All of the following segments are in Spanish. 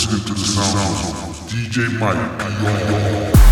listening to the sounds of DJ Mike.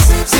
Sí.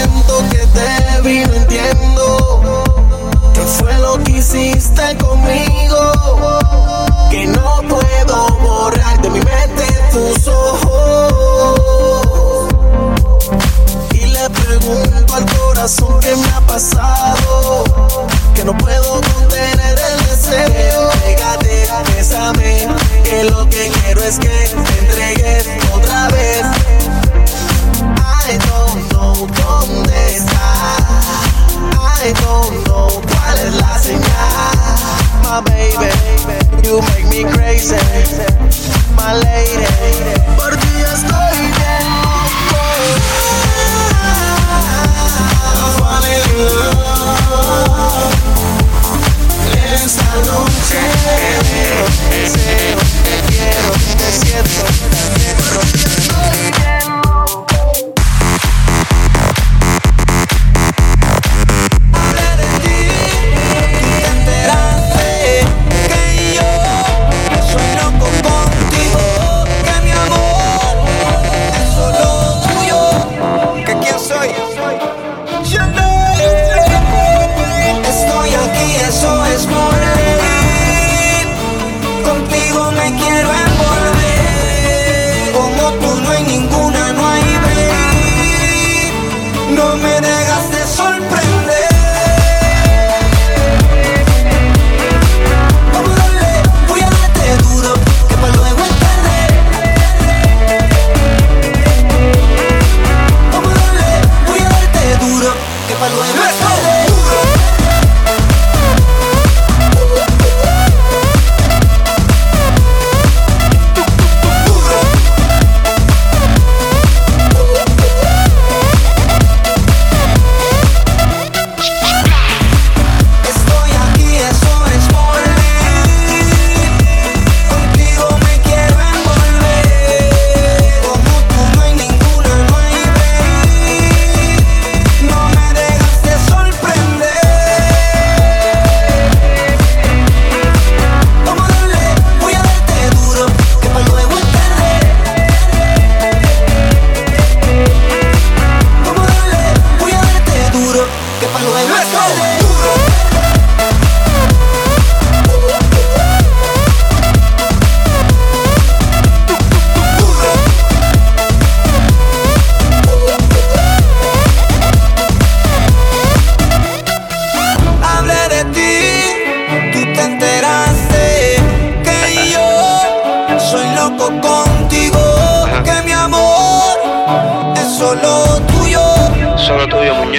siento que te vi, no entiendo. ¿Qué fue lo que hiciste conmigo? Que no puedo borrar de mi mente tus ojos. Y le pregunto al corazón que me ha pasado. Que no puedo contener el deseo. Pégate, bésame. Que lo que quiero es que te entregues otra vez. I know dónde está. I don't know cuál es la señal. My baby, you make me crazy. My lady, por ti estoy bien. Falling in love. Esta noche te deseo, te quiero, te siento, te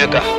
Mierda.